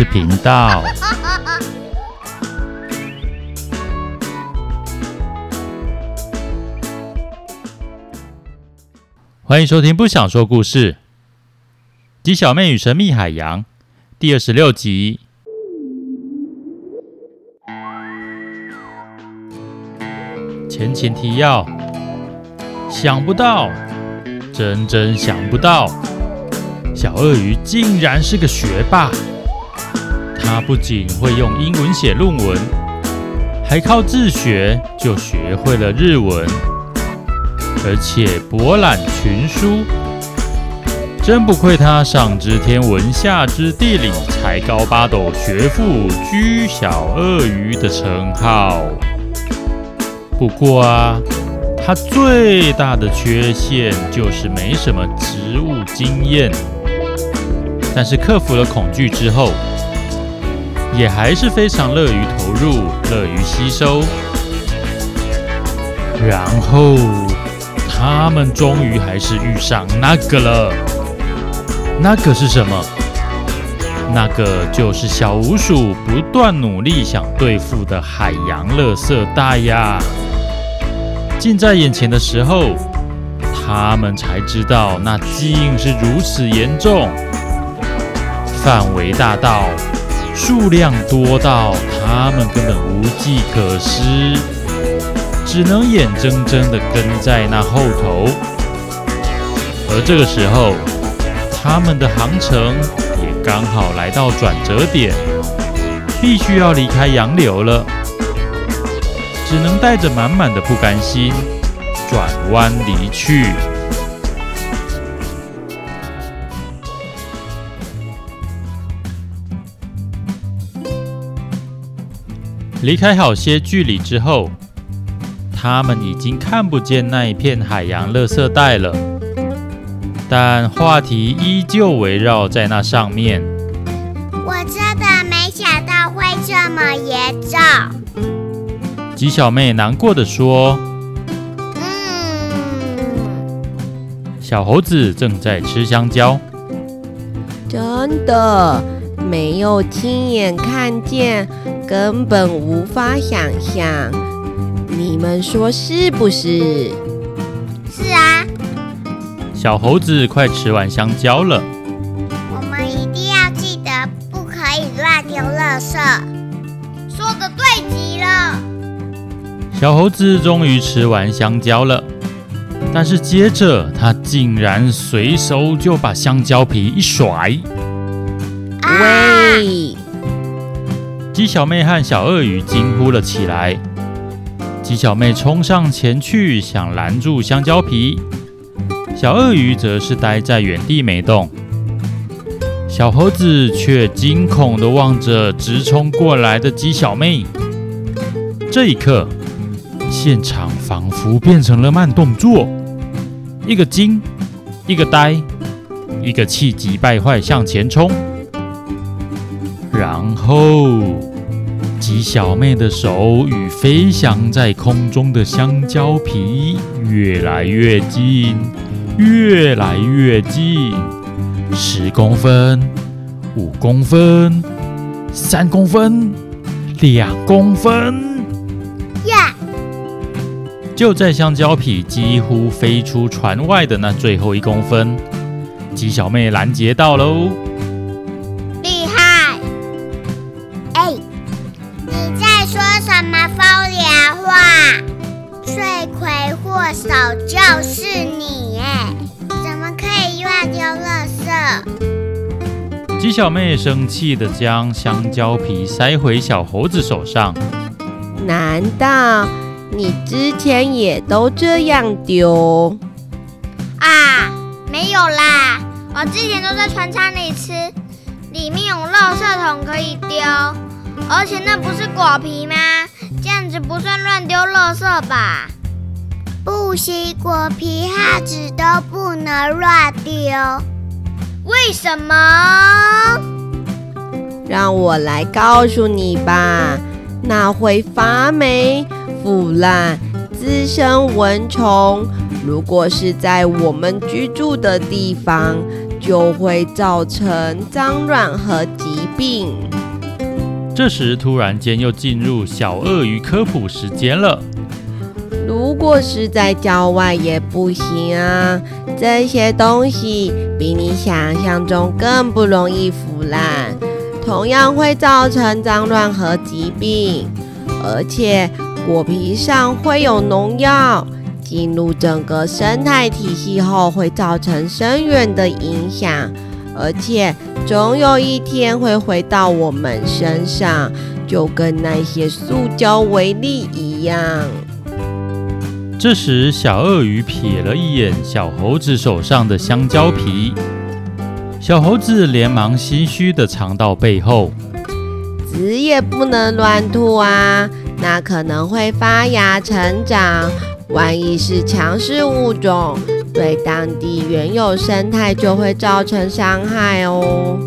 事频道。欢迎收听《不想说故事》，鸡小妹与神秘海洋第二十六集。前情提要：想不到，真真想不到。小鳄鱼竟然是个学霸，他不仅会用英文写论文，还靠自学就学会了日文，而且博览群书，真不愧他上知天文下知地理，才高八斗学富居小鳄鱼的称号。不过啊，他最大的缺陷就是没什么植物经验。但是克服了恐惧之后，也还是非常乐于投入，乐于吸收。然后他们终于还是遇上那个了。那个是什么？那个就是小鼯鼠不断努力想对付的海洋垃圾袋呀！近在眼前的时候，他们才知道那竟是如此严重。范围大到，数量多到，他们根本无计可施，只能眼睁睁地跟在那后头。而这个时候，他们的航程也刚好来到转折点，必须要离开洋流了，只能带着满满的不甘心，转弯离去。离开好些距离之后，他们已经看不见那一片海洋垃圾袋了，但话题依旧围绕在那上面。我真的没想到会这么严重。鸡小妹难过的说：“嗯。”小猴子正在吃香蕉。真的没有亲眼看见。根本无法想象，你们说是不是？是啊。小猴子快吃完香蕉了。我们一定要记得不可以乱丢垃圾。说的对极了。小猴子终于吃完香蕉了，但是接着他竟然随手就把香蕉皮一甩。鸡小妹和小鳄鱼惊呼了起来。鸡小妹冲上前去想拦住香蕉皮，小鳄鱼则是待在原地没动。小猴子却惊恐地望着直冲过来的鸡小妹。这一刻，现场仿佛变成了慢动作，一个惊，一个呆，一个气急败坏向前冲，然后。鸡小妹的手与飞翔在空中的香蕉皮越来越近，越来越近，十公分，五公分，三公分，两公分，呀！就在香蕉皮几乎飞出船外的那最后一公分，鸡小妹拦截到喽。手就是你耶，怎么可以乱丢垃圾？鸡小妹生气地将香蕉皮塞回小猴子手上。难道你之前也都这样丢？啊，没有啦，我之前都在船舱里吃，里面有垃圾桶可以丢，而且那不是果皮吗？这样子不算乱丢垃圾吧？不行，果皮和纸都不能乱丢。为什么？让我来告诉你吧。那会发霉、腐烂、滋生蚊虫。如果是在我们居住的地方，就会造成脏乱和疾病。这时突然间又进入小鳄鱼科普时间了。如果是在郊外也不行啊，这些东西比你想象中更不容易腐烂，同样会造成脏乱和疾病，而且果皮上会有农药。进入整个生态体系后，会造成深远的影响，而且总有一天会回到我们身上，就跟那些塑胶微粒一样。这时，小鳄鱼瞥了一眼小猴子手上的香蕉皮，小猴子连忙心虚地藏到背后。籽也不能乱吐啊，那可能会发芽成长。万一是强势物种，对当地原有生态就会造成伤害哦。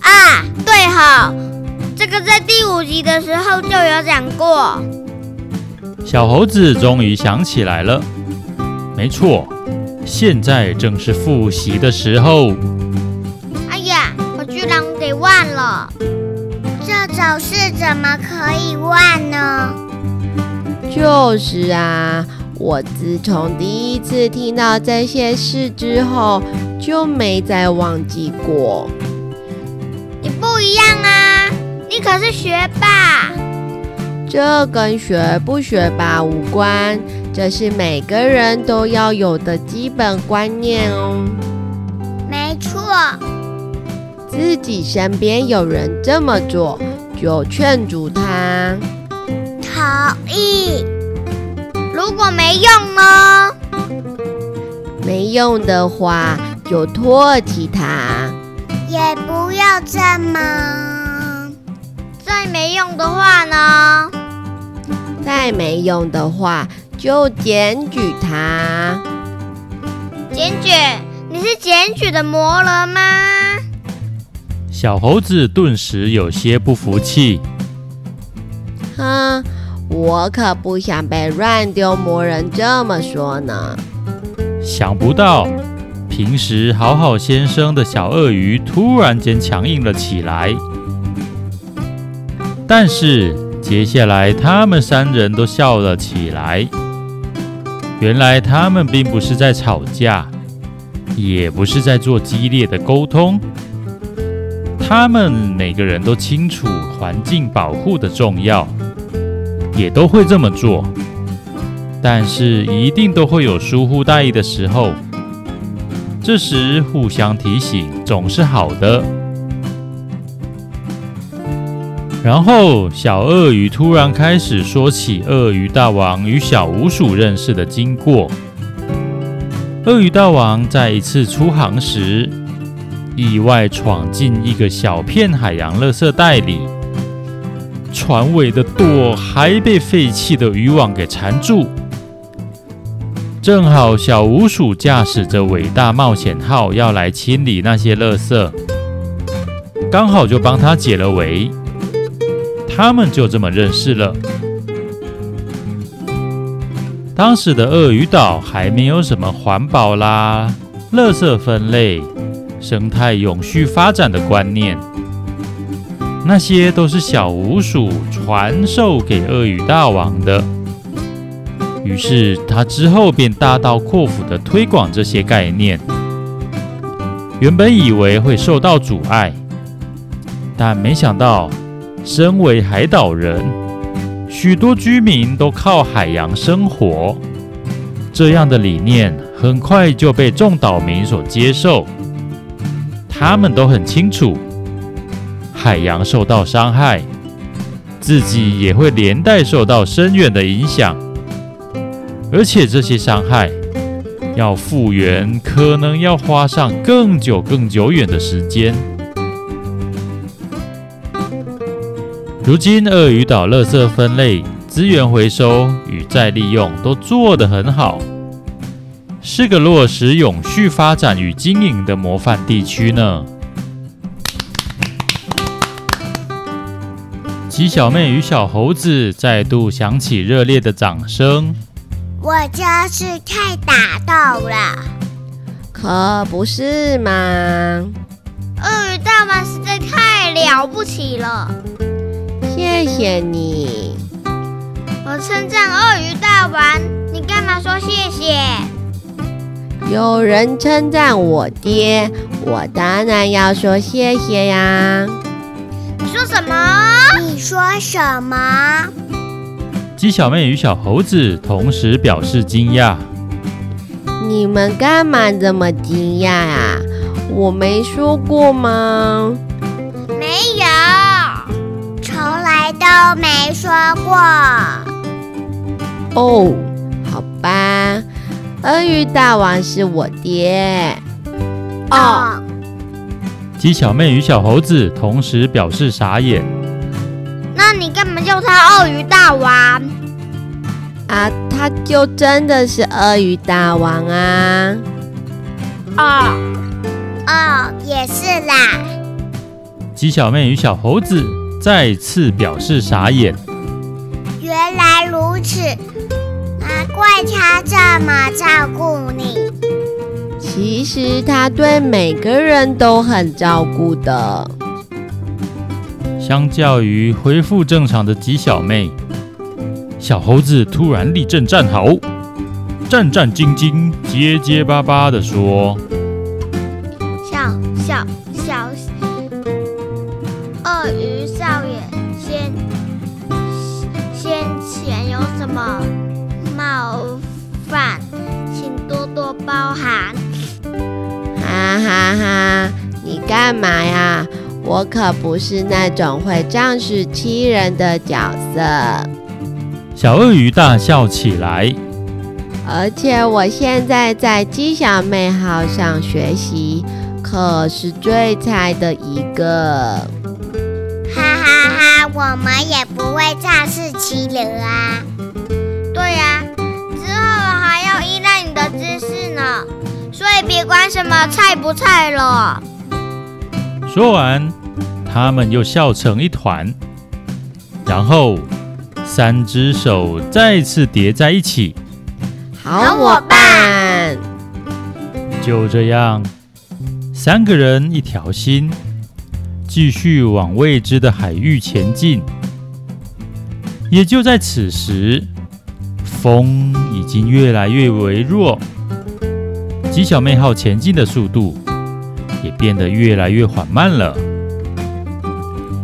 啊，对哈，这个在第五集的时候就有讲过。小猴子终于想起来了，没错，现在正是复习的时候。哎呀，我居然给忘了，这种事怎么可以忘呢？就是啊，我自从第一次听到这些事之后，就没再忘记过。你不一样啊，你可是学霸。这跟学不学霸无关，这是每个人都要有的基本观念哦。没错，自己身边有人这么做，就劝阻他。同意。如果没用呢？没用的话，就唾弃他。也不要这么。再没用的话呢？再没用的话，就检举他。检举？你是检举的魔人吗？小猴子顿时有些不服气。哼，我可不想被乱丢魔人这么说呢。想不到，平时好好先生的小鳄鱼突然间强硬了起来。但是接下来，他们三人都笑了起来。原来他们并不是在吵架，也不是在做激烈的沟通。他们每个人都清楚环境保护的重要。也都会这么做，但是一定都会有疏忽大意的时候。这时互相提醒总是好的。然后小鳄鱼突然开始说起鳄鱼大王与小鼯鼠认识的经过。鳄鱼大王在一次出航时，意外闯进一个小片海洋垃圾袋里。船尾的舵还被废弃的渔网给缠住，正好小鼯鼠驾驶着伟大冒险号要来清理那些垃圾，刚好就帮他解了围，他们就这么认识了。当时的鳄鱼岛还没有什么环保啦、垃圾分类、生态永续发展的观念。那些都是小鼯鼠传授给鳄鱼大王的，于是他之后便大刀阔斧地推广这些概念。原本以为会受到阻碍，但没想到，身为海岛人，许多居民都靠海洋生活，这样的理念很快就被众岛民所接受。他们都很清楚。海洋受到伤害，自己也会连带受到深远的影响，而且这些伤害要复原，可能要花上更久、更久远的时间。如今，鳄鱼岛垃圾分类、资源回收与再利用都做得很好，是个落实永续发展与经营的模范地区呢。鸡小妹与小猴子再度响起热烈的掌声。我真是太打动了，可不是嘛？鳄鱼大妈实在太了不起了，谢谢你。我称赞鳄鱼大王，你干嘛说谢谢？有人称赞我爹，我当然要说谢谢呀。你说什么？你说什么？鸡小妹与小猴子同时表示惊讶。你们干嘛这么惊讶啊？我没说过吗？都没说过。哦，好吧，鳄鱼大王是我爹。哦，鸡小妹与小猴子同时表示傻眼。那你干嘛叫他鳄鱼大王？啊，他就真的是鳄鱼大王啊！哦，哦，也是啦。鸡小妹与小猴子再次表示傻眼。原来如此，难怪他这么照顾你。其实他对每个人都很照顾的。相较于恢复正常的吉小妹。小猴子突然立正站好，战战兢兢、结结巴巴地说：“小小干嘛呀？我可不是那种会仗势欺人的角色。小鳄鱼大笑起来，而且我现在在鸡小妹号上学习，可是最菜的一个。哈哈哈，我们也不会仗势欺人啊。对呀、啊，之后还要依赖你的知识呢，所以别管什么菜不菜了。说完，他们又笑成一团，然后。三只手再次叠在一起，好伙伴。就这样，三个人一条心，继续往未知的海域前进。也就在此时，风已经越来越微弱，鸡小妹号前进的速度也变得越来越缓慢了。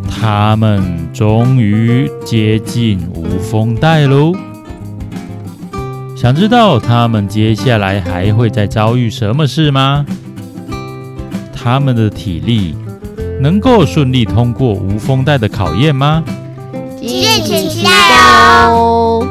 他们终于接近无风带喽！想知道他们接下来还会再遭遇什么事吗？他们的体力能够顺利通过无风带的考验吗？敬请期待哦！